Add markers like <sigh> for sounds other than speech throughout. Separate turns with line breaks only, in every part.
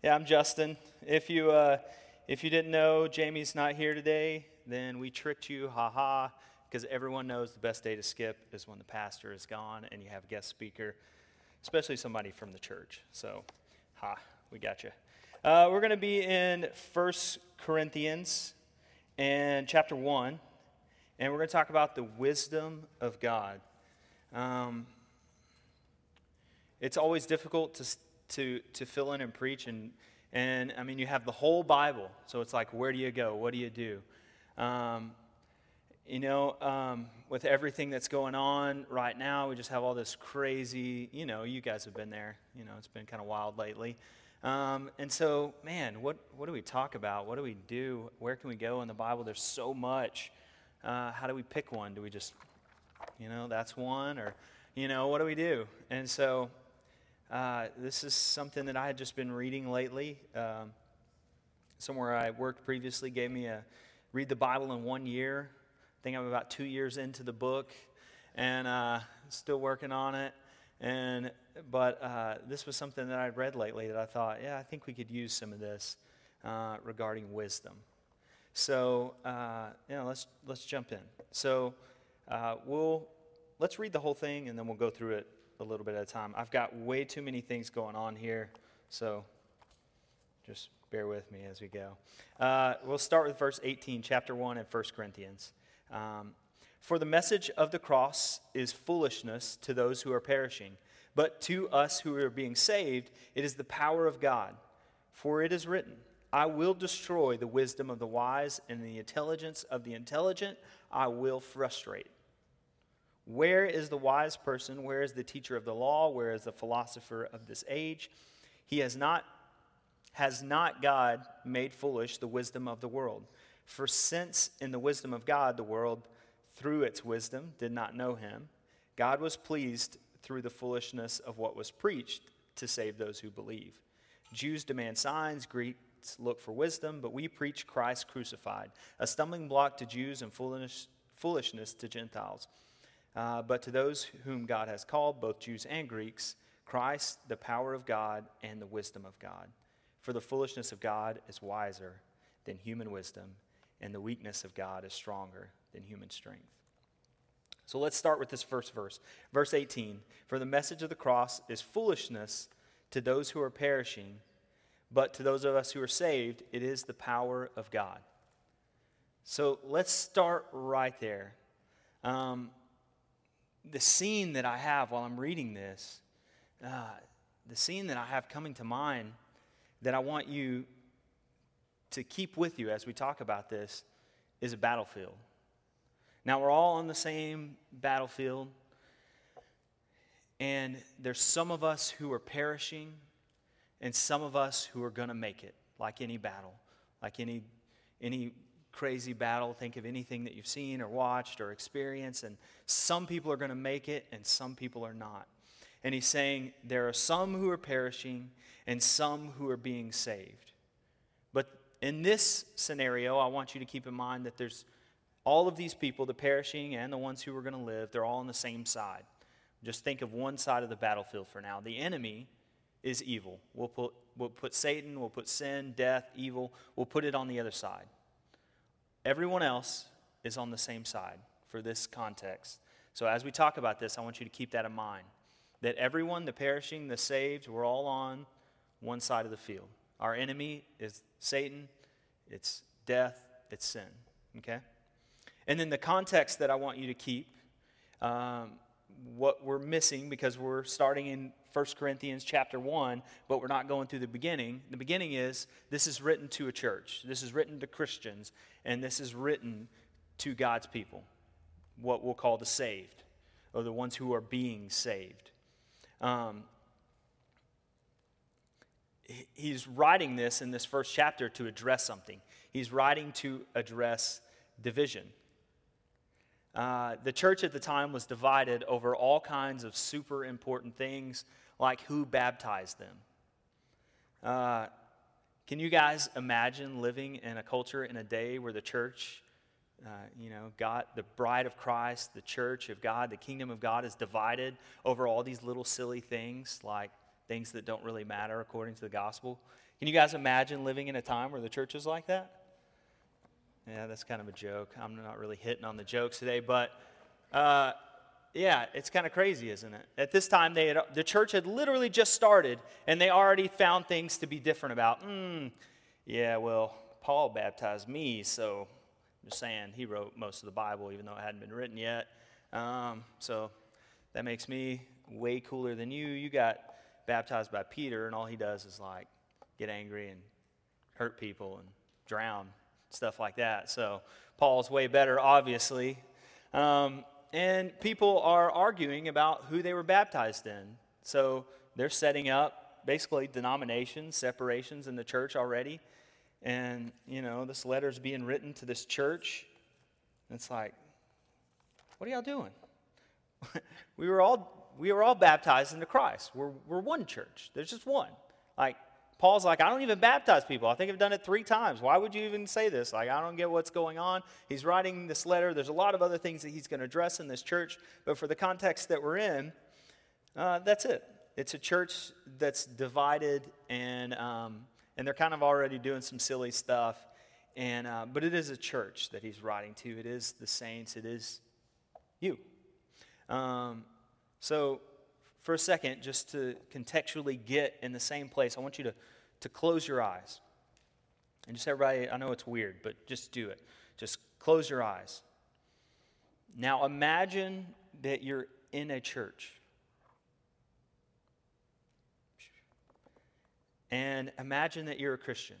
Yeah, I'm Justin. If you uh, if you didn't know, Jamie's not here today. Then we tricked you, ha ha. Because everyone knows the best day to skip is when the pastor is gone and you have a guest speaker, especially somebody from the church. So, ha, we got you. Uh, we're going to be in First Corinthians and chapter one, and we're going to talk about the wisdom of God. Um, it's always difficult to to, to fill in and preach. And, and I mean, you have the whole Bible. So it's like, where do you go? What do you do? Um, you know, um, with everything that's going on right now, we just have all this crazy, you know, you guys have been there. You know, it's been kind of wild lately. Um, and so, man, what, what do we talk about? What do we do? Where can we go in the Bible? There's so much. Uh, how do we pick one? Do we just, you know, that's one? Or, you know, what do we do? And so, uh, this is something that I had just been reading lately. Um, somewhere I worked previously gave me a read the Bible in one year. I think I'm about two years into the book, and uh, still working on it. And but uh, this was something that I'd read lately that I thought, yeah, I think we could use some of this uh, regarding wisdom. So uh, know, let's let's jump in. So uh, we'll let's read the whole thing, and then we'll go through it a little bit at a time. I've got way too many things going on here, so just bear with me as we go. Uh, we'll start with verse 18, chapter 1 in 1 Corinthians. Um, For the message of the cross is foolishness to those who are perishing, but to us who are being saved, it is the power of God. For it is written, I will destroy the wisdom of the wise, and the intelligence of the intelligent I will frustrate. Where is the wise person? Where is the teacher of the law? Where is the philosopher of this age? He has not has not God made foolish the wisdom of the world? For since in the wisdom of God the world through its wisdom did not know him, God was pleased through the foolishness of what was preached to save those who believe. Jews demand signs, Greeks look for wisdom, but we preach Christ crucified, a stumbling block to Jews and foolishness to Gentiles. Uh, but to those whom God has called, both Jews and Greeks, Christ, the power of God and the wisdom of God. For the foolishness of God is wiser than human wisdom, and the weakness of God is stronger than human strength. So let's start with this first verse. Verse 18 For the message of the cross is foolishness to those who are perishing, but to those of us who are saved, it is the power of God. So let's start right there. Um, the scene that I have while I'm reading this, uh, the scene that I have coming to mind that I want you to keep with you as we talk about this is a battlefield. Now, we're all on the same battlefield, and there's some of us who are perishing, and some of us who are going to make it, like any battle, like any, any crazy battle. Think of anything that you've seen or watched or experienced. And some people are going to make it and some people are not. And he's saying there are some who are perishing and some who are being saved. But in this scenario, I want you to keep in mind that there's all of these people, the perishing and the ones who are going to live, they're all on the same side. Just think of one side of the battlefield for now. The enemy is evil. We'll put, we'll put Satan, we'll put sin, death, evil, we'll put it on the other side. Everyone else is on the same side for this context. So as we talk about this, I want you to keep that in mind. That everyone, the perishing, the saved, we're all on one side of the field. Our enemy is Satan, it's death, it's sin. Okay? And then the context that I want you to keep, um, what we're missing because we're starting in 1 Corinthians chapter 1, but we're not going through the beginning. The beginning is this is written to a church, this is written to Christians, and this is written to God's people, what we'll call the saved, or the ones who are being saved. Um, he's writing this in this first chapter to address something. He's writing to address division. Uh, the church at the time was divided over all kinds of super important things, like who baptized them. Uh, can you guys imagine living in a culture in a day where the church, uh, you know, God, the bride of Christ, the church of God, the kingdom of God is divided over all these little silly things like things that don't really matter according to the gospel. Can you guys imagine living in a time where the church is like that? Yeah, that's kind of a joke. I'm not really hitting on the jokes today, but uh, yeah, it's kind of crazy, isn't it? At this time, they had, the church had literally just started, and they already found things to be different about. Mm, yeah, well, Paul baptized me, so I'm just saying he wrote most of the Bible, even though it hadn't been written yet. Um, so that makes me way cooler than you. You got baptized by Peter, and all he does is like get angry and hurt people and drown stuff like that. So Paul's way better, obviously. Um, and people are arguing about who they were baptized in. So they're setting up basically denominations, separations in the church already. And, you know, this letter's being written to this church. it's like, what are y'all doing? <laughs> we were all we were all baptized into Christ. We're, we're one church. There's just one. Like, Paul's like, I don't even baptize people. I think I've done it three times. Why would you even say this? Like, I don't get what's going on. He's writing this letter. There's a lot of other things that he's going to address in this church, but for the context that we're in, uh, that's it. It's a church that's divided, and um, and they're kind of already doing some silly stuff. And uh, but it is a church that he's writing to. It is the saints. It is you. Um, so for a second, just to contextually get in the same place, I want you to, to close your eyes. And just everybody, I know it's weird, but just do it. Just close your eyes. Now imagine that you're in a church. And imagine that you're a Christian.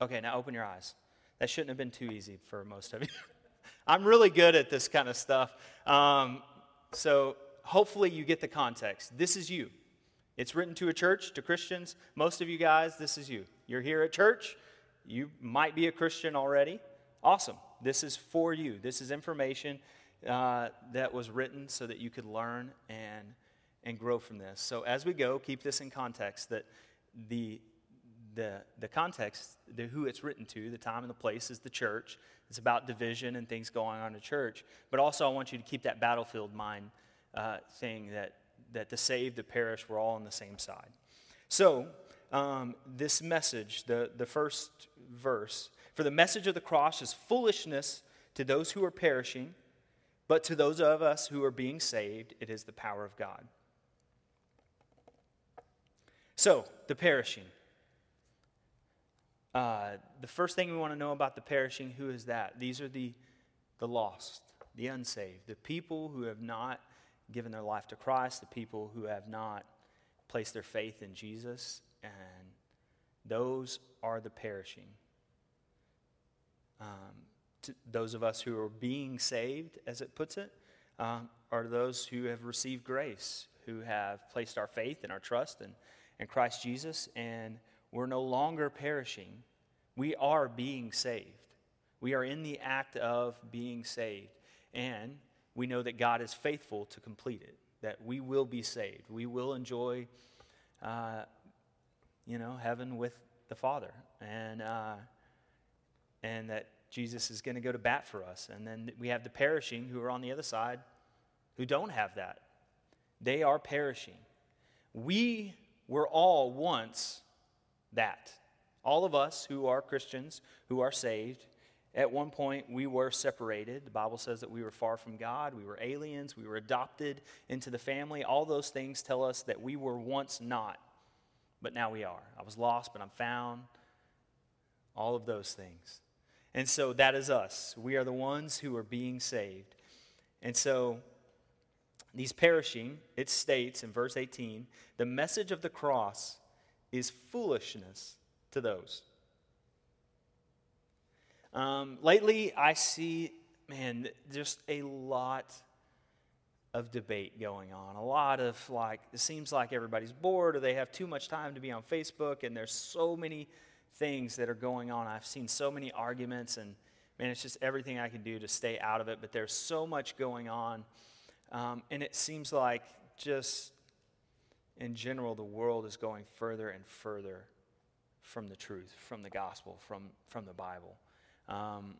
Okay, now open your eyes. That shouldn't have been too easy for most of you. <laughs> I'm really good at this kind of stuff. Um, so hopefully you get the context. This is you. It's written to a church, to Christians. Most of you guys, this is you. You're here at church. You might be a Christian already. Awesome. This is for you. This is information uh, that was written so that you could learn and, and grow from this. So as we go, keep this in context that the, the, the context, the who it's written to, the time and the place is the church. It's about division and things going on in church. But also, I want you to keep that battlefield mind uh, thing that, that the saved, the perish, we're all on the same side. So, um, this message, the, the first verse, for the message of the cross is foolishness to those who are perishing, but to those of us who are being saved, it is the power of God. So, the perishing. Uh, the first thing we want to know about the perishing, who is that? These are the, the lost, the unsaved, the people who have not given their life to Christ, the people who have not placed their faith in Jesus, and those are the perishing. Um, those of us who are being saved, as it puts it, um, are those who have received grace, who have placed our faith and our trust in, in Christ Jesus, and we're no longer perishing. We are being saved. We are in the act of being saved. And we know that God is faithful to complete it, that we will be saved. We will enjoy, uh, you know, heaven with the Father, and, uh, and that Jesus is going to go to bat for us. And then we have the perishing who are on the other side who don't have that. They are perishing. We were all once that. All of us who are Christians, who are saved, at one point, we were separated. The Bible says that we were far from God, we were aliens, we were adopted into the family. All those things tell us that we were once not, but now we are. I was lost, but I'm found. All of those things. And so that is us. We are the ones who are being saved. And so these perishing, it states in verse 18, the message of the cross is foolishness to those um, lately, I see, man, just a lot of debate going on. A lot of like, it seems like everybody's bored or they have too much time to be on Facebook, and there's so many things that are going on. I've seen so many arguments, and man, it's just everything I can do to stay out of it. But there's so much going on, um, and it seems like just in general, the world is going further and further from the truth, from the gospel, from, from the Bible. Um,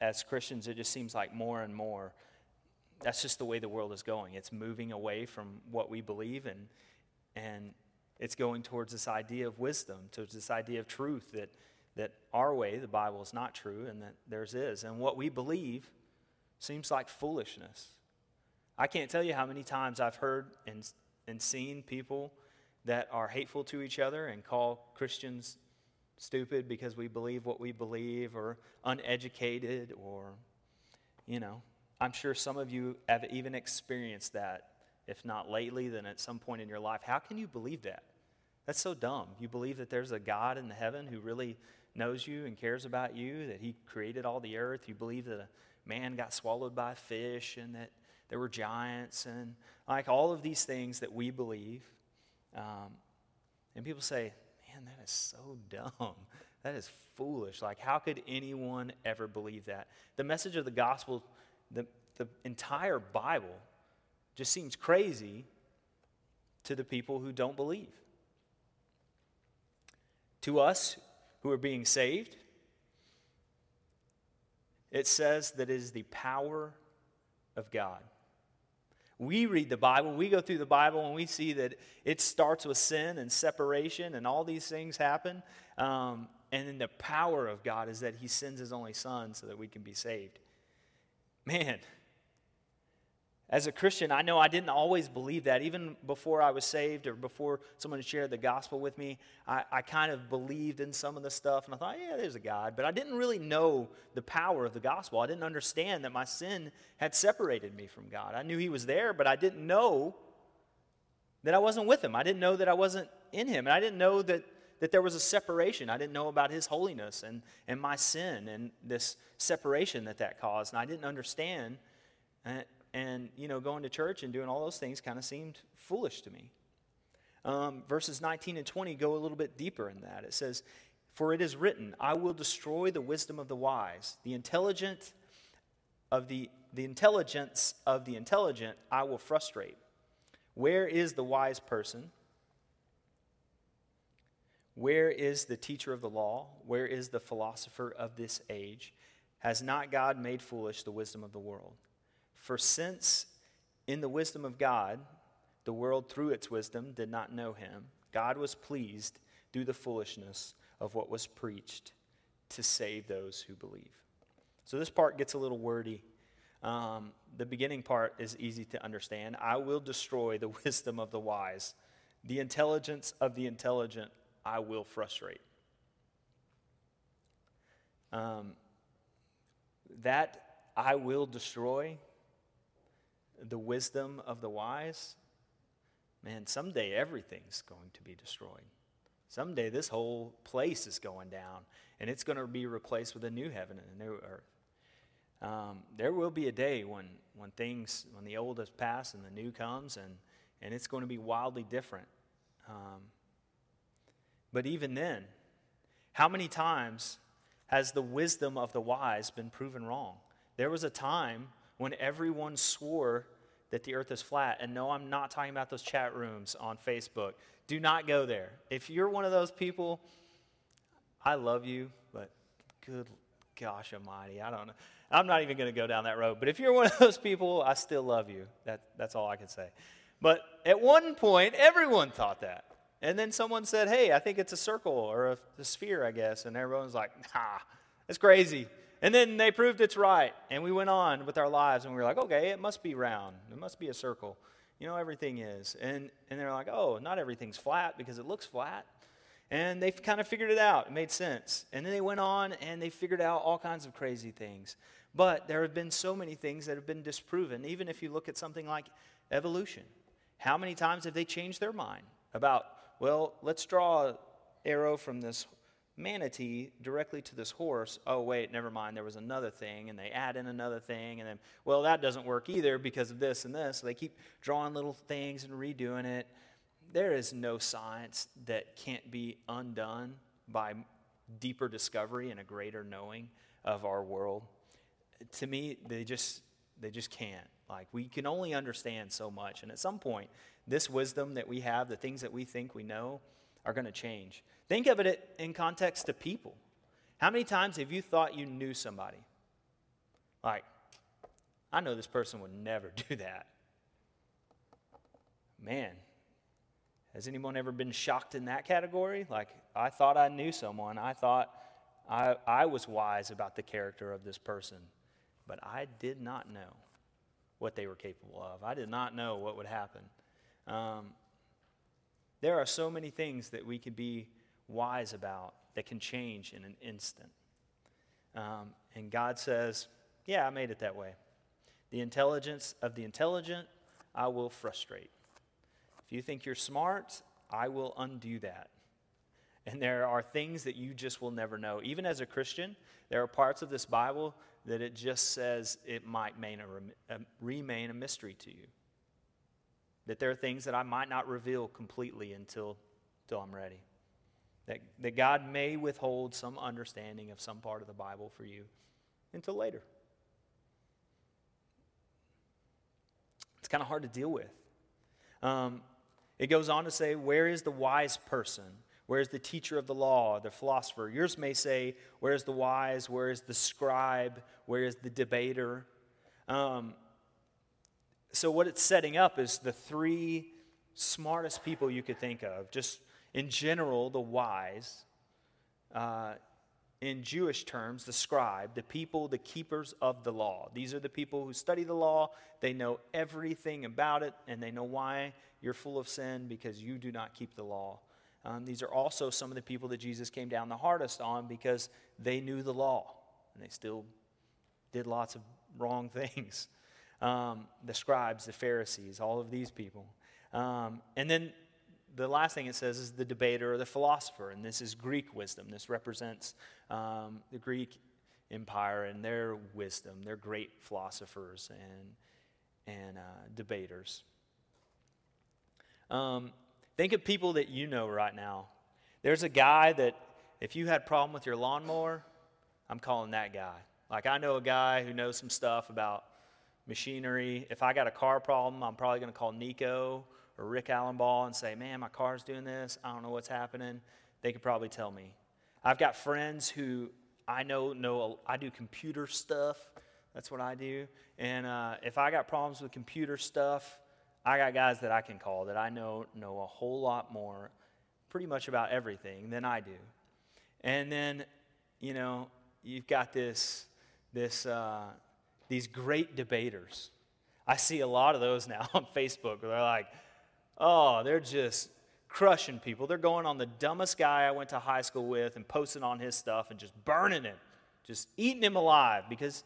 as Christians, it just seems like more and more that's just the way the world is going. It's moving away from what we believe, and And it's going towards this idea of wisdom, towards this idea of truth that, that our way, the Bible, is not true and that theirs is. And what we believe seems like foolishness. I can't tell you how many times I've heard and, and seen people that are hateful to each other and call Christians stupid because we believe what we believe or uneducated or, you know, I'm sure some of you have even experienced that. If not lately, then at some point in your life. How can you believe that? That's so dumb. You believe that there's a God in the heaven who really knows you and cares about you, that he created all the earth. You believe that a man got swallowed by a fish and that there were giants and like all of these things that we believe. Um, and people say, man, that is so dumb. That is foolish. Like, how could anyone ever believe that? The message of the gospel, the, the entire Bible, just seems crazy to the people who don't believe. To us who are being saved, it says that it is the power of God. We read the Bible, we go through the Bible, and we see that it starts with sin and separation, and all these things happen. Um, and then the power of God is that He sends His only Son so that we can be saved. Man, as a Christian, I know I didn't always believe that. Even before I was saved or before someone shared the gospel with me, I, I, kind of believed in some of the stuff and I thought, yeah, there's a God. But I didn't really know the power of the gospel. I didn't understand that my sin had separated me from God. I knew He was there, but I didn't know that I wasn't with Him. I didn't know that I wasn't in Him. And I didn't know that, that there was a separation. I didn't know about His holiness and, and my sin and this separation that that caused. And I didn't understand. And you know going to church and doing all those things kind of seemed foolish to me. Um, verses 19 and 20 go a little bit deeper in that. It says for it is written i will destroy the wisdom of the wise the intelligent of the the intelligence of the intelligent i will frustrate. Where is the wise person? Where is the teacher of the law? Where is the philosopher of this age? Has not god made foolish the wisdom of the world for since in the wisdom of God, the world through its wisdom did not know him, God was pleased through the foolishness of what was preached to save those who believe. So this part gets a little wordy. Um, the beginning part is easy to understand. I will destroy the <laughs> wisdom of the wise, the intelligence of the intelligent, I will frustrate. Um, that I will destroy the wisdom of the wise, man, someday everything's going to be destroyed. Someday this whole place is going down and it's going to be replaced with a new heaven and a new earth. Um, there will be a day when, when things, when the old has passed and the new comes, and, and it's going to be wildly different. Um, but even then, how many times has the wisdom of the wise been proven wrong? There was a time when everyone swore that the earth is flat. And no, I'm not talking about those chat rooms on Facebook. Do not go there. If you're one of those people, I love you, but good gosh almighty, I don't know. I'm not even going to go down that road. But if you're one of those people, I still love you. That, that's all I can say. But at one point, everyone thought that. And then someone said, hey, I think it's a circle or a, a sphere, I guess. And everyone's like, nah, that's crazy. And then they proved it's right. And we went on with our lives and we were like, okay, it must be round. It must be a circle. You know, everything is. And, and they're like, oh, not everything's flat because it looks flat. And they kind of figured it out. It made sense. And then they went on and they figured out all kinds of crazy things. But there have been so many things that have been disproven, even if you look at something like evolution. How many times have they changed their mind about, well, let's draw an arrow from this manatee directly to this horse, oh, wait, never mind, there was another thing, and they add in another thing, and then, well, that doesn't work either because of this and this. So they keep drawing little things and redoing it. There is no science that can't be undone by deeper discovery and a greater knowing of our world. To me, they just they just can't. Like we can only understand so much, and at some point, this wisdom that we have, the things that we think we know, are going to change. Think of it in context to people. How many times have you thought you knew somebody? Like, I know this person would never <laughs> do that. Man, Has anyone ever been shocked in that category? Like, I thought I knew someone. I thought I, I was wise about the character of this person, but I did not know what they were capable of. I did not know what would happen. Um, there are so many things that we could be wise about that can change in an instant. Um, and God says, Yeah, I made it that way. The intelligence of the intelligent, I will frustrate. If you think you're smart, I will undo that. And there are things that you just will never know. Even as a Christian, there are parts of this Bible that it just says it might a, remain a mystery to you. That there are things that I might not reveal completely until, until I'm ready. That, that God may withhold some understanding of some part of the Bible for you until later. It's kind of hard to deal with. Um, it goes on to say, Where is the wise person? Where is the teacher of the law, the philosopher? Yours may say, Where is the wise? Where is the scribe? Where is the debater? Um, so, what it's setting up is the three smartest people you could think of. Just in general, the wise. Uh, in Jewish terms, the scribe, the people, the keepers of the law. These are the people who study the law. They know everything about it, and they know why you're full of sin because you do not keep the law. Um, these are also some of the people that Jesus came down the hardest on because they knew the law, and they still did lots of wrong <laughs> things. Um, the scribes, the Pharisees, all of these people. Um, and then the last thing it says is the debater or the philosopher, and this is Greek wisdom. This represents um, the Greek Empire and their wisdom. They're great philosophers and, and uh, debaters. Um, think of people that you know right now. There's a guy that, if you had a problem with your lawnmower, I'm calling that guy. Like, I know a guy who knows some stuff about machinery. If I got a car problem, I'm probably going to call Nico or Rick Allenball and say, man, my car's doing this. I don't know what's happening. They could probably tell me. I've got friends who I know know I do computer stuff. That's what I do. And uh, if I got problems with computer stuff, I got guys that I can call that I know know a whole lot more, pretty much about everything than I do. And then, you know, you've got this this uh, these great debaters. I see a lot of those now <laughs> on Facebook where they're like, Oh, they're just crushing people. They're going on the dumbest guy I went to high school with and posting on his stuff and just burning him, just eating him alive because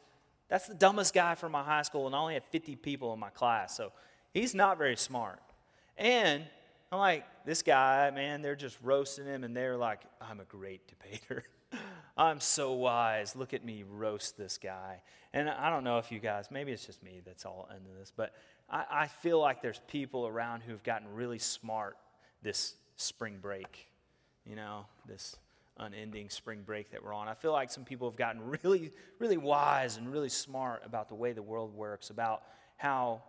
that's the dumbest guy from my high school and I only had 50 people in my class. So he's not very smart. And I'm like, this guy, man, they're just roasting him and they're like, I'm a great debater. <laughs> I'm so wise. Look at me roast this guy. And I don't know if you guys, maybe it's just me that's all into this, but I, I feel like there's people around who've gotten really smart this spring break, you know, this unending spring break that we're on. I feel like some people have gotten <laughs> really, really wise and really smart about the way the world works, about how,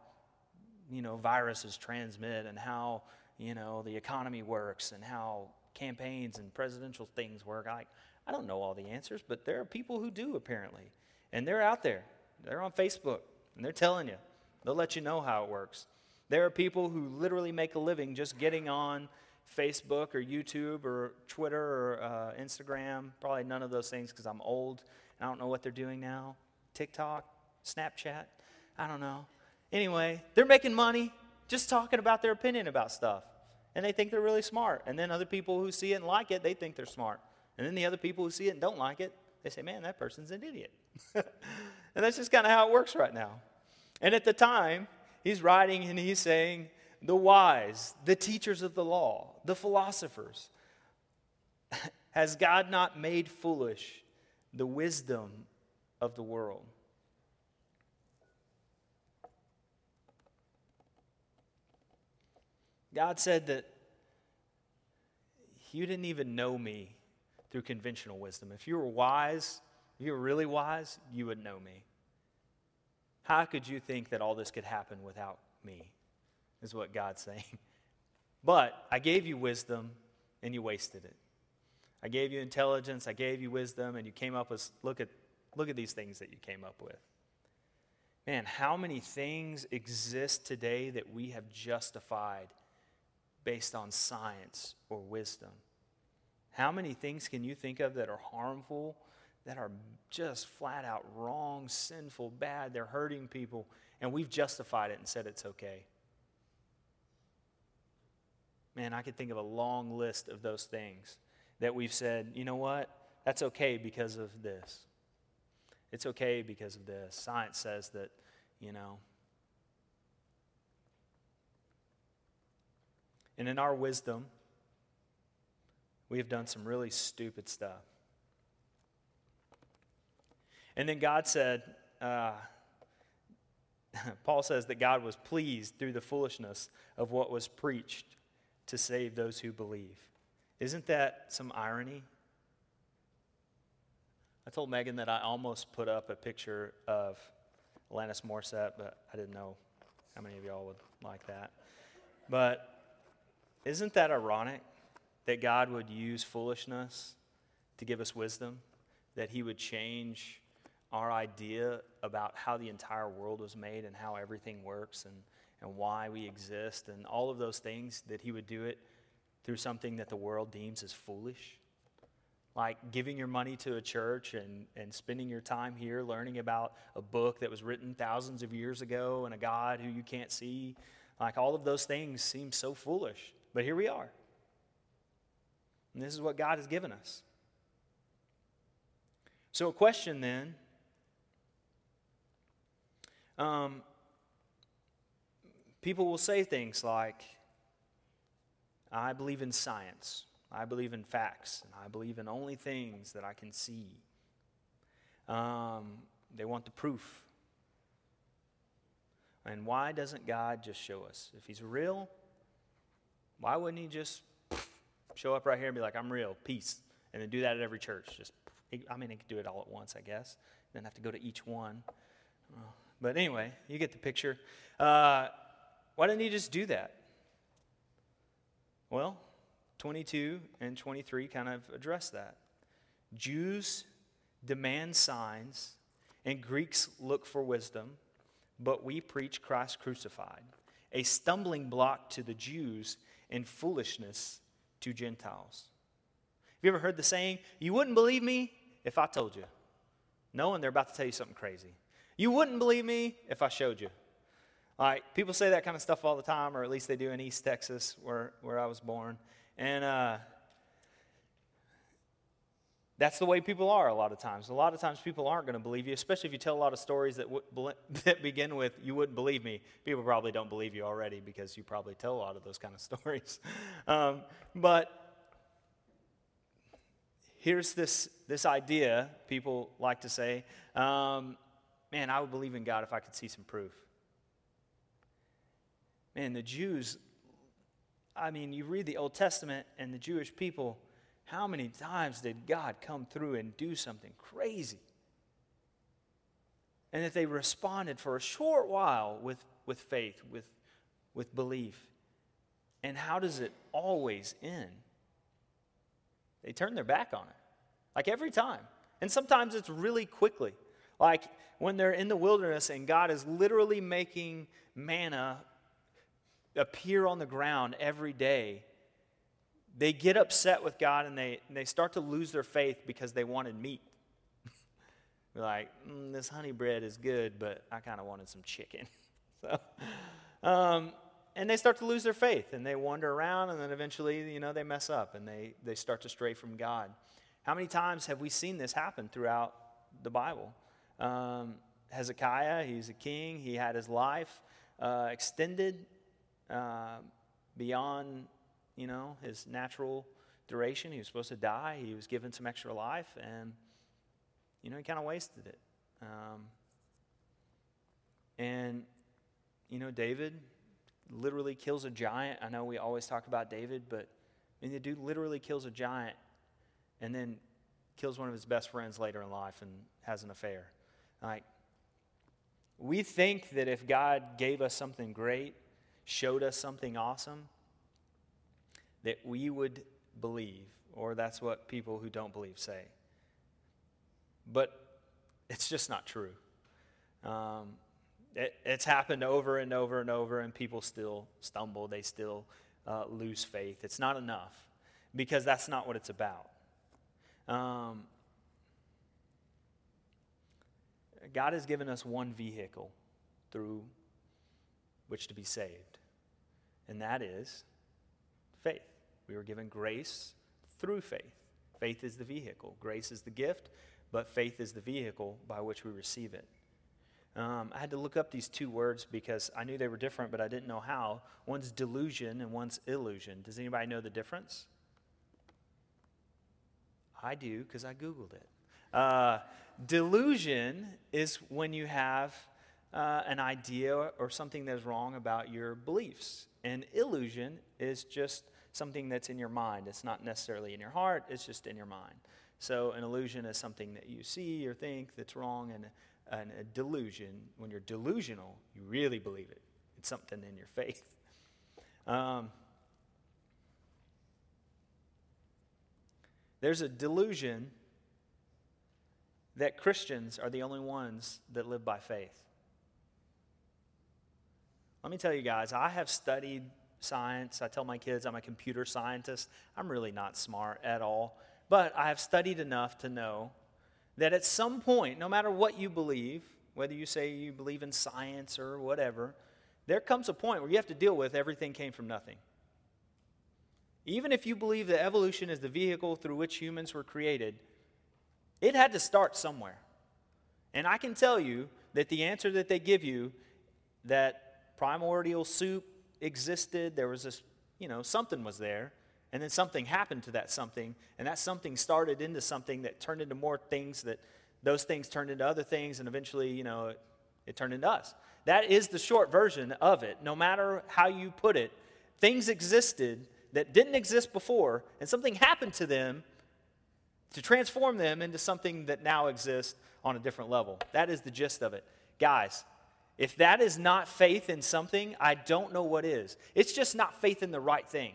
you know, viruses transmit and how, you know, the economy works and how campaigns and presidential things work. I, I don't know all the answers, but there are people who do apparently. And they're out there. They're on Facebook and they're telling you. They'll let you know how it works. There are people who literally make a living just getting on Facebook or YouTube or Twitter or uh, Instagram. Probably none of those things because I'm old. and I don't know what they're doing now. TikTok, Snapchat, I don't know. Anyway, they're making money just talking about their opinion about stuff. And they think they're really smart. And then other people who see it and like it, they think they're smart. And then the other people who see it and don't like it, they say, man, that person's an idiot. <laughs> and that's just kind of how it works right now. And at the time, he's writing and he's saying, the wise, the teachers of the law, the philosophers, <laughs> has God not made foolish the wisdom of the world? God said that you didn't even know me through conventional wisdom. If you were wise, if you were really wise, you would know me. How could you think that all this could happen without me? Is what God's <laughs> saying. But I gave you wisdom and you wasted it. I gave you intelligence, I gave you wisdom, and you came up with look at look at these things that you came up with. Man, how many things exist today that we have justified based on science or wisdom. How many things can you think of that are harmful, that are just flat out wrong, sinful, bad? They're hurting people, and we've justified it and said it's okay. Man, I could think of a long list of those things that we've said, you know what? That's okay because of this. It's okay because of this. Science says that, you know. And in our wisdom, we have done some really stupid stuff. And then God said, uh, <laughs> Paul says that God was pleased through the foolishness of what was preached to save those who believe. Isn't that some irony? I told Megan that I almost put up a picture of Alanis Morissette, but I didn't know how many of y'all would like that. But isn't that ironic that God would use foolishness to give us wisdom? That He would change our idea about how the entire world was made and how everything works and, and why we exist and all of those things, that He would do it through something that the world deems as foolish? Like giving your money to a church and, and spending your time here learning about a book that was written thousands of years ago and a God who you can't see. Like all of those things seem so foolish. But here we are. And this is what God has given us. So, a question then um, people will say things like, I believe in science, I believe in facts, and I believe in only things that I can see. Um, they want the proof. And why doesn't God just show us? If He's real, why wouldn't he just show up right here and be like, I'm real, peace, and then do that at every church? Just, I mean, he could do it all at once, I guess. Then have to go to each one. Uh, but anyway, you get the picture. Uh, why didn't he just do that? Well, 22 and 23 kind of address that. Jews demand signs, and Greeks look for wisdom, but we preach Christ crucified, a stumbling block to the Jews and foolishness to Gentiles. Have you ever heard the saying, You wouldn't believe me if I told you? Knowing they're about to tell you something crazy. You wouldn't believe me if I showed you. Like, people say that kind of stuff all the time, or at least they do in East Texas, where, where I was born. And uh, that's the way people are a lot of times. A lot of times people aren't going to believe you, especially if you tell a lot of stories that, w- <laughs> that begin with, you wouldn't believe me. People probably don't believe you already because you probably tell a lot of those kind of <laughs> stories. Um, but here's this, this idea people like to say um, man, I would believe in God if I could see some proof. Man, the Jews, I mean, you read the Old Testament and the Jewish people how many times did God come through and do something crazy? And that they responded for a short while with, with faith, with, with belief. And how does it always end? They turn their back on it. Like every time. And sometimes it's really quickly. Like when they're in the wilderness and God is literally making manna appear on the ground every day they get upset with God and they, and they start to lose their faith because they wanted meat. <laughs> They're like, mm, this honey bread is good, but I kind of wanted some chicken. <laughs> so, um, and they start to lose their faith and they wander around and then eventually, you know, they mess up and they, they start to stray from God. How many times have we seen this happen throughout the Bible? Um, Hezekiah, he's a king, he had his life uh, extended uh, beyond you know, his natural duration. He was supposed to die. He was given some extra life, and, you know, he kind of wasted it. Um, and, you know, David literally kills a giant. I know we always talk about David, but I mean, the dude literally kills a giant and then kills one of his best friends later in life and has an affair. Like, we think that if God gave us something great, showed us something awesome, that we would believe, or that's what people who don't believe say. But it's just not true. Um, it, it's happened over and over and over, and people still stumble. They still uh, lose faith. It's not enough because that's not what it's about. Um, God has given us one vehicle through which to be saved, and that is. We were given grace through faith. Faith is the vehicle, grace is the gift, but faith is the vehicle by which we receive it. Um, I had to look up these two words because I knew they were different, but I didn't know how. One's delusion and one's illusion. Does anybody know the difference? I do because I Googled it. Uh, delusion is when you have uh, an idea or something that's wrong about your beliefs. And illusion is just something that's in your mind. It's not necessarily in your heart, it's just in your mind. So, an illusion is something that you see or think that's wrong, and, and a delusion, when you're delusional, you really believe it. It's something in your faith. <laughs> Um, there's a delusion that Christians are the only ones that live by faith. Let me tell you guys, I have studied science. I tell my kids I'm a computer scientist. I'm really not smart at all. But I have studied enough to know that at some point, no matter what you believe, whether you say you believe in science or whatever, there comes a point where you have to deal with everything came from nothing. Even if you believe that evolution is the vehicle through which humans were created, it had to start somewhere. And I can tell you that the answer that they give you that primordial soup existed, there was this, you know, something was there, and then something happened to that something, and that something started into something that turned into more things that those things turned into other things, and eventually, you know, it, it turned into us. That is the short version of it. No matter how you put it, things existed that didn't exist before, and something happened to them to transform them into something that now exists on a different level. That is the gist of it. Guys, if that is not faith in something, I don't know what is. It's just not faith in the right thing.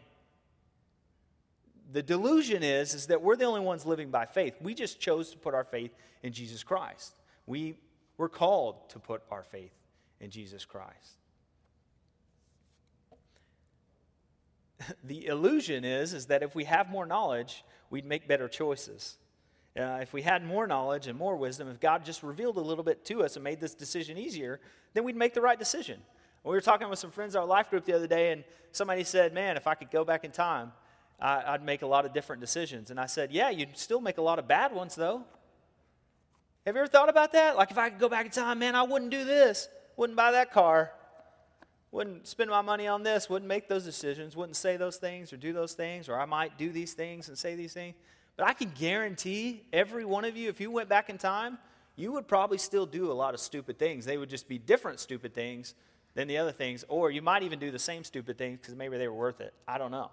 The delusion is, is that we're the only ones living by faith. We just chose to put our faith in Jesus Christ. We were called to put our faith in Jesus Christ. <laughs> the illusion is, is that if we have more knowledge, we'd make better choices. Uh, if we had more knowledge and more wisdom, if God just revealed a little bit to us and made this decision easier, then we'd make the right decision. We were talking with some friends in our life group the other day, and somebody said, Man, if I could go back in time, I, would make a lot of different decisions. And I said, Yeah, you'd still make a lot of bad ones, though. Have you ever thought about that? Like, if I could go back in time, man, I wouldn't do this, wouldn't buy that car, wouldn't spend my money on this, wouldn't make those decisions, wouldn't say those things or do those things, or I might do these things and say these things. But I can guarantee every one of you, if you went back in time, you would probably still do a lot of stupid things. They would just be different stupid things than the other things, or you might even do the same stupid things because maybe they were worth it. I don't know.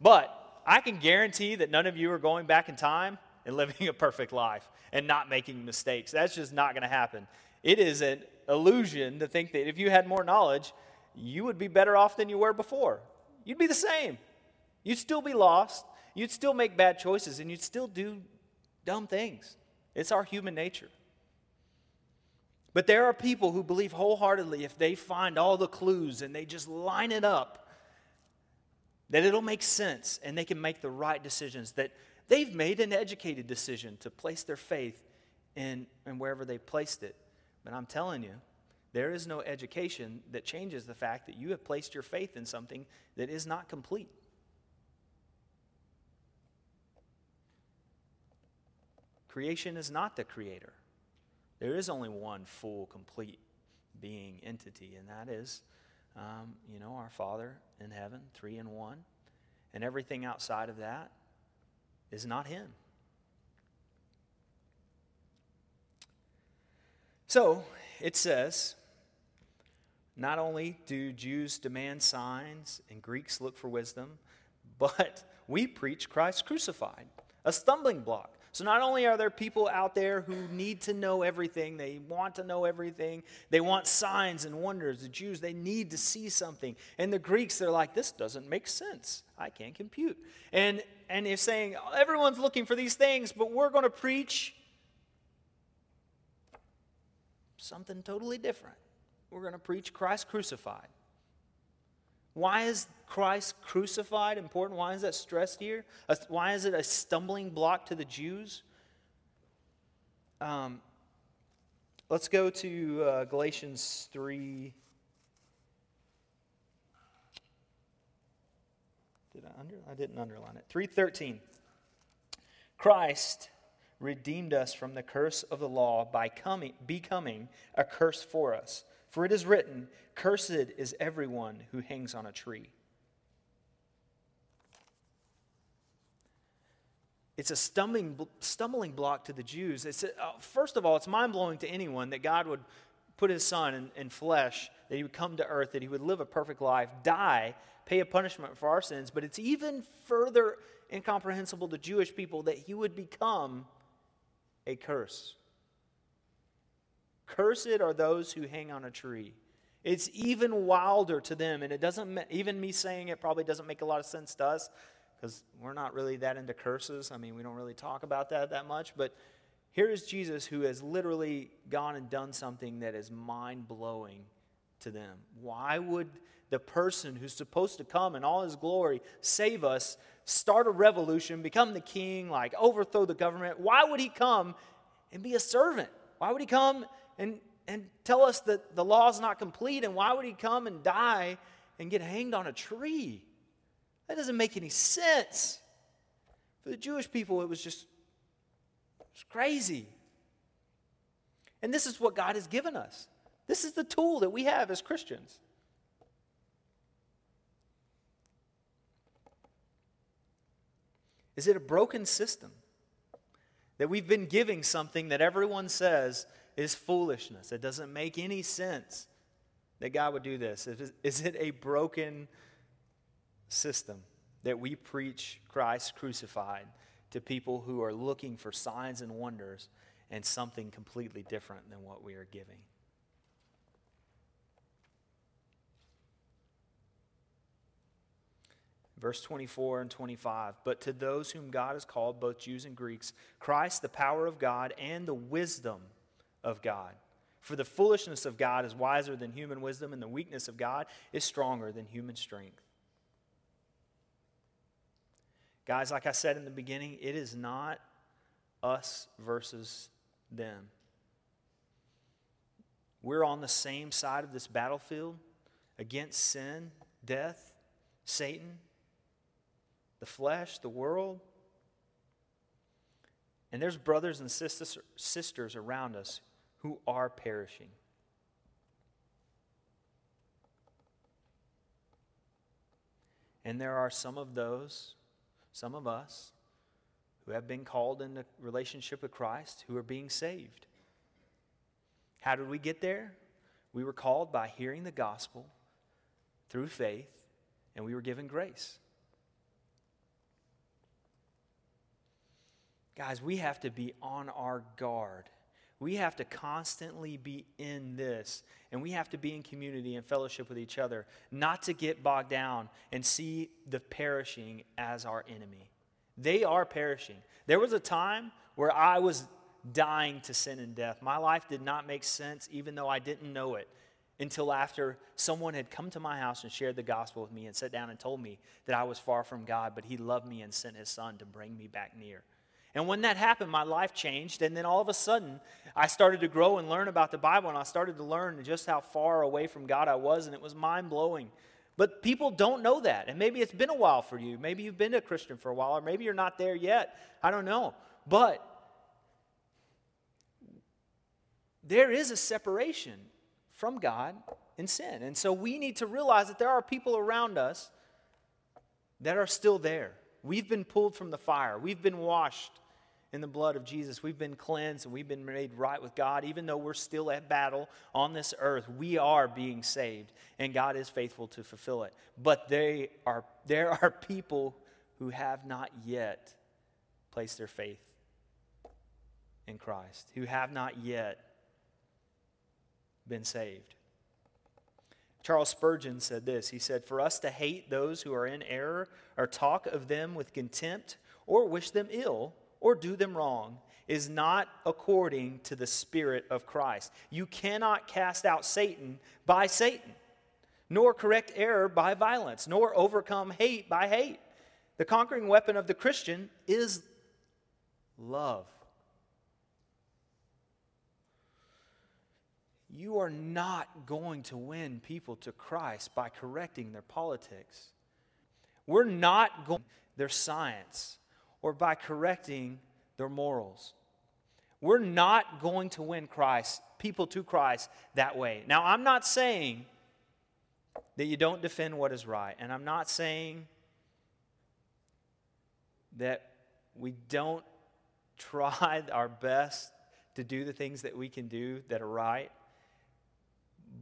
But I can guarantee that none of you are going back in time and <laughs> living a perfect life and not making mistakes. That's just not going to happen. It is an illusion to think that if you had more knowledge, you would be better off than you were before. You'd be the same. You'd still be lost. You'd still make bad choices and you'd still do dumb things. It's our human nature. But there are people who believe wholeheartedly if they find all the clues and they just line it up, that it'll make sense and they can make the right decisions, that they've made an educated decision to place their faith in, in wherever they placed it. But I'm telling you, there is no education that changes the fact that you have placed your faith in something that is not complete. Creation is not the creator. There is only one full, complete being, entity, and that is, um, you know, our Father in heaven, three in one. And everything outside of that is not Him. So it says, not only do Jews demand signs and Greeks look for wisdom, but we preach Christ crucified, a stumbling block so not only are there people out there who need to know everything, they want to know everything, they want signs and wonders. The Jews, they need to see something. And the Greeks, they're like, this doesn't make sense. I can't compute. And and they're saying, oh, everyone's looking for these things, but we're going to preach something totally different. We're going to preach Christ crucified. Why is Christ crucified important? Why is that stressed here? Why is it a stumbling block to the Jews? Um, let's go to uh, Galatians 3. Did I under? I didn't underline it. 313. Christ redeemed us from the curse of the law by coming, becoming a curse for us. For it is written, Cursed is everyone who hangs on a tree. It's a stumbling, stumbling block to the Jews. It's uh, first of all, it's mind blowing to anyone that God would put his son in, in flesh, that he would come to earth, that he would live a perfect life, die, pay a punishment for our sins. But it's even further incomprehensible to Jewish people that he would become a curse. Cursed are those who hang on a tree. It's even wilder to them, and it doesn't, even me saying it probably doesn't make a lot of sense to us because we're not really that into curses. I mean, we don't really talk about that that much, but here is Jesus who has literally gone and done something that is mind blowing to them. Why would the person who's supposed to come in all his glory save us start a revolution, become the king, like overthrow the government? Why would he come and be a servant? Why would he come and, and tell us that the law is not complete? And why would he come and die and get hanged on a tree? That doesn't make any sense. For the Jewish people, it was just it was crazy. And this is what God has given us. This is the tool that we have as Christians. Is it a broken system? That we've been giving something that everyone says is foolishness. It doesn't make any sense that God would do this. Is it a broken system that we preach Christ crucified to people who are looking for signs and wonders and something completely different than what we are giving? Verse 24 and 25. But to those whom God has called, both Jews and Greeks, Christ, the power of God and the wisdom of God. For the foolishness of God is wiser than human wisdom, and the weakness of God is stronger than human strength. Guys, like I said in the beginning, it is not us versus them. We're on the same side of this battlefield against sin, death, Satan, the flesh, the world. And there's brothers and sisters, around us who are perishing. And there are some of those, some of us, who have been called into relationship with Christ who are being saved. How did we get there? We were called by hearing the gospel through faith, and we were given grace. Guys, we have to be on our guard. We have to constantly be in this, and we have to be in community and fellowship with each other, not to get bogged down and see the perishing as our enemy. They are perishing. There was a time where I was dying to sin and death. My life did not make sense, even though I didn't know it, until after someone had come to my house and shared the gospel with me and sat down and told me that I was far from God, but He loved me and sent His Son to bring me back near. And when that happened, my life changed. And then all of a sudden, I started to grow and learn about the Bible. And I started to learn just how far away from God I was. And it was mind blowing. But people don't know that. And maybe it's been a while for you. Maybe you've been a Christian for a while, or maybe you're not there yet. I don't know. But there is a separation from God in sin. And so we need to realize that there are people around us that are still there. We've been pulled from the fire, we've been washed in the blood of Jesus. We've been cleansed and we've been made right with God. Even though we're still at battle on this earth, we are being saved, and God is faithful to fulfill it. But they are, there are people who have not yet placed their faith in Christ, who have not yet been saved. Charles Spurgeon said this He said, For us to hate those who are in error, or talk of them with contempt, or wish them ill, or do them wrong is not according to the Spirit of Christ. You cannot cast out Satan by Satan. nor correct error by violence, nor overcome hate by hate. The conquering weapon of the Christian is love. You are not going to win people to Christ by correcting their politics. We're not going their science or by correcting their morals. We're not going to win Christ, people to Christ that way. Now, I'm not saying that you don't defend what is right, and I'm not saying that we don't <laughs> try our best to do the things that we can do that are right.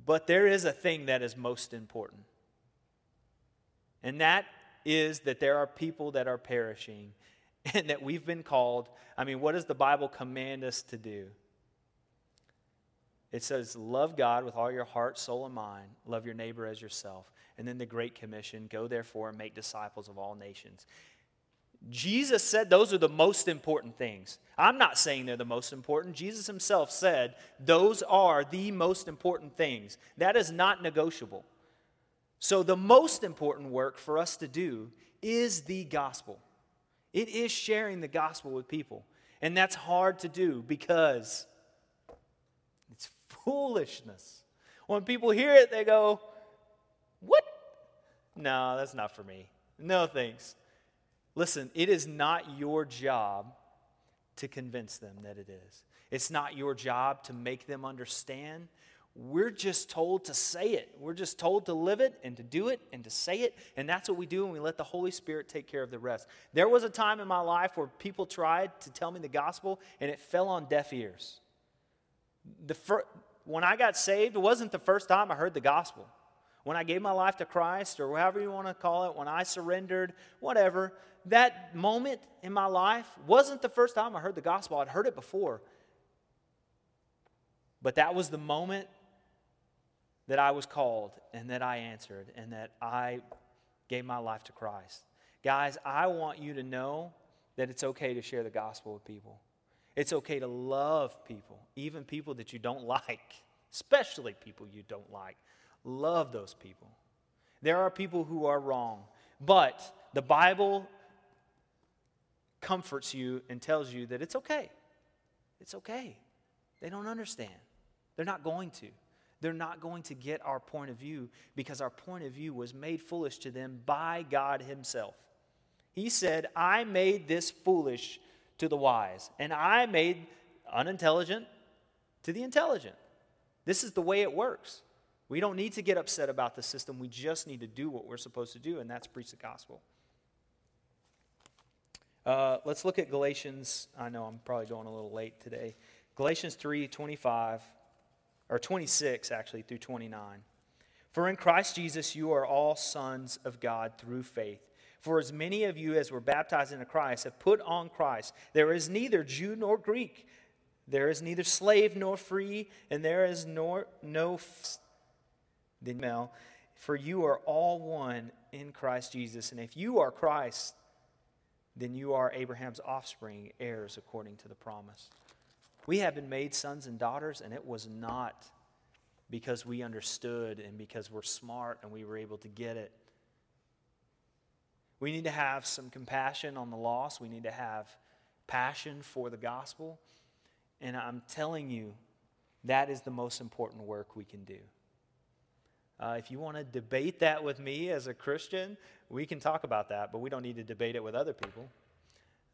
But there is a thing that is most important. And that is that there are people that are perishing <laughs> and that we've been called. I mean, what does the Bible command us to do? It says, Love God with all your heart, soul, and mind. Love your neighbor as yourself. And then the Great Commission go therefore and make disciples of all nations. Jesus said those are the most important things. I'm not saying they're the most important. Jesus himself said those are the most important things. That is not negotiable. So, the most important work for us to do is the gospel. It is sharing the gospel with people. And that's hard to do because it's foolishness. When people hear it, they go, What? No, that's not for me. No thanks. Listen, it is not your job to convince them that it is. It's not your job to make them understand. We're just told to say it. We're just told to live it and to do it and to say it. And that's what we do, and we let the Holy Spirit take care of the rest. There was a time in my life where people tried to tell me the gospel, and it fell on deaf ears. The fir- when I got saved, it wasn't the first time I heard the gospel. When I gave my life to Christ, or however you want to call it, when I surrendered, whatever, that moment in my life wasn't the first time I heard the gospel. I'd heard it before. But that was the moment that I was called and that I answered and that I gave my life to Christ. Guys, I want you to know that it's okay to share the gospel with people. It's okay to love people, even people that you don't like, especially people you don't like. Love those people. There are people who are wrong, but the Bible comforts you and tells you that it's okay. It's okay. They don't understand. They're not going to they're not going to get our point of view because our point of view was made foolish to them by God Himself. He said, I made this foolish to the wise, and I made unintelligent to the intelligent. This is the way it works. We don't need to get upset about the system. We just need to do what we're supposed to do, and that's preach the gospel. Uh, let's look at Galatians. I know I'm probably going a little late today. Galatians 3 25 or 26 actually through 29. For in Christ Jesus you are all sons of God through faith. For as many of you as were baptized into Christ have put on Christ. There is neither Jew nor Greek, there is neither slave nor free, and there is nor, no the male. For you are all one in Christ Jesus. And if you are Christ, then you are Abraham's offspring, heirs according to the promise. We have been made sons and daughters, and it was not because we understood and because we're smart and we were able to get it. We need to have some compassion on the lost. We need to have passion for the gospel. And I'm telling you, that is the most important work we can do. Uh, if you want to debate that with me as a Christian, we can talk about that, but we don't need to debate it with other people.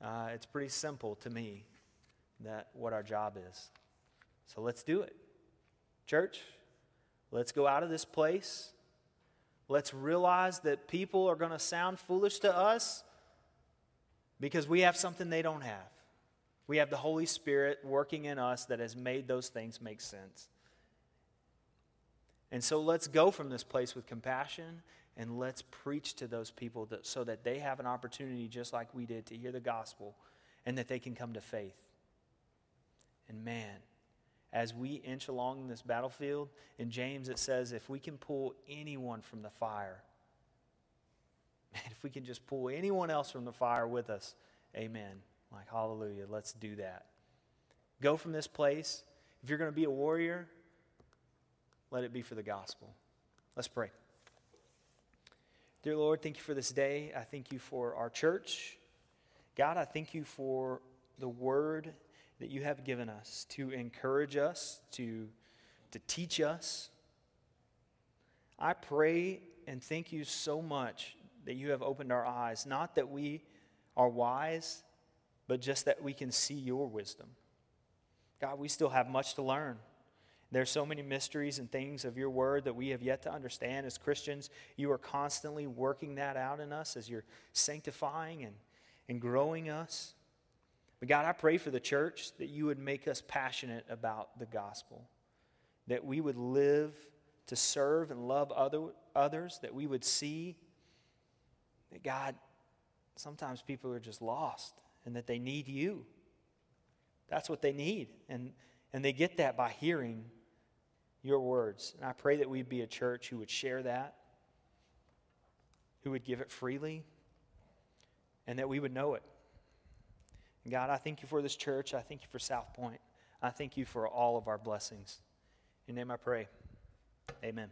Uh, it's pretty simple to me that what our job is. So let's do it. Church, let's go out of this place. Let's realize that people are going to sound foolish to us because we have something they don't have. We have the Holy Spirit working in us that has made those things make sense. And so let's go from this place with compassion and let's preach to those people that, so that they have an opportunity, just like we did, to hear the gospel and that they can come to faith. And man, as we inch along this battlefield, in James it says, if we can pull anyone from the fire, <laughs> man, if we can just pull anyone else from the fire with us, amen. Like, hallelujah, let's do that. Go from this place. If you're going to be a warrior, let it be for the gospel. Let's pray. Dear Lord, thank you for this day. I thank you for our church. God, I thank you for the word that you have given us to encourage us, to, to teach us. I pray and thank you so much that you have opened our eyes, not that we are wise, but just that we can see your wisdom. God, we still have much to learn. There's so many mysteries and things of your word that we have yet to understand as Christians. You are constantly working that out in us as you're sanctifying and, and growing us. But God, I pray for the church that you would make us passionate about the gospel, that we would live to serve and love other, others, that we would see that God, sometimes people are just lost and that they need you. That's what they need. And, and they get that by hearing your words. And I pray that we'd be a church who would share that, who would give it freely, and that we would know it. God, I thank you for this church. I thank you for South Point. I thank you for all of our blessings. In your name I pray. Amen.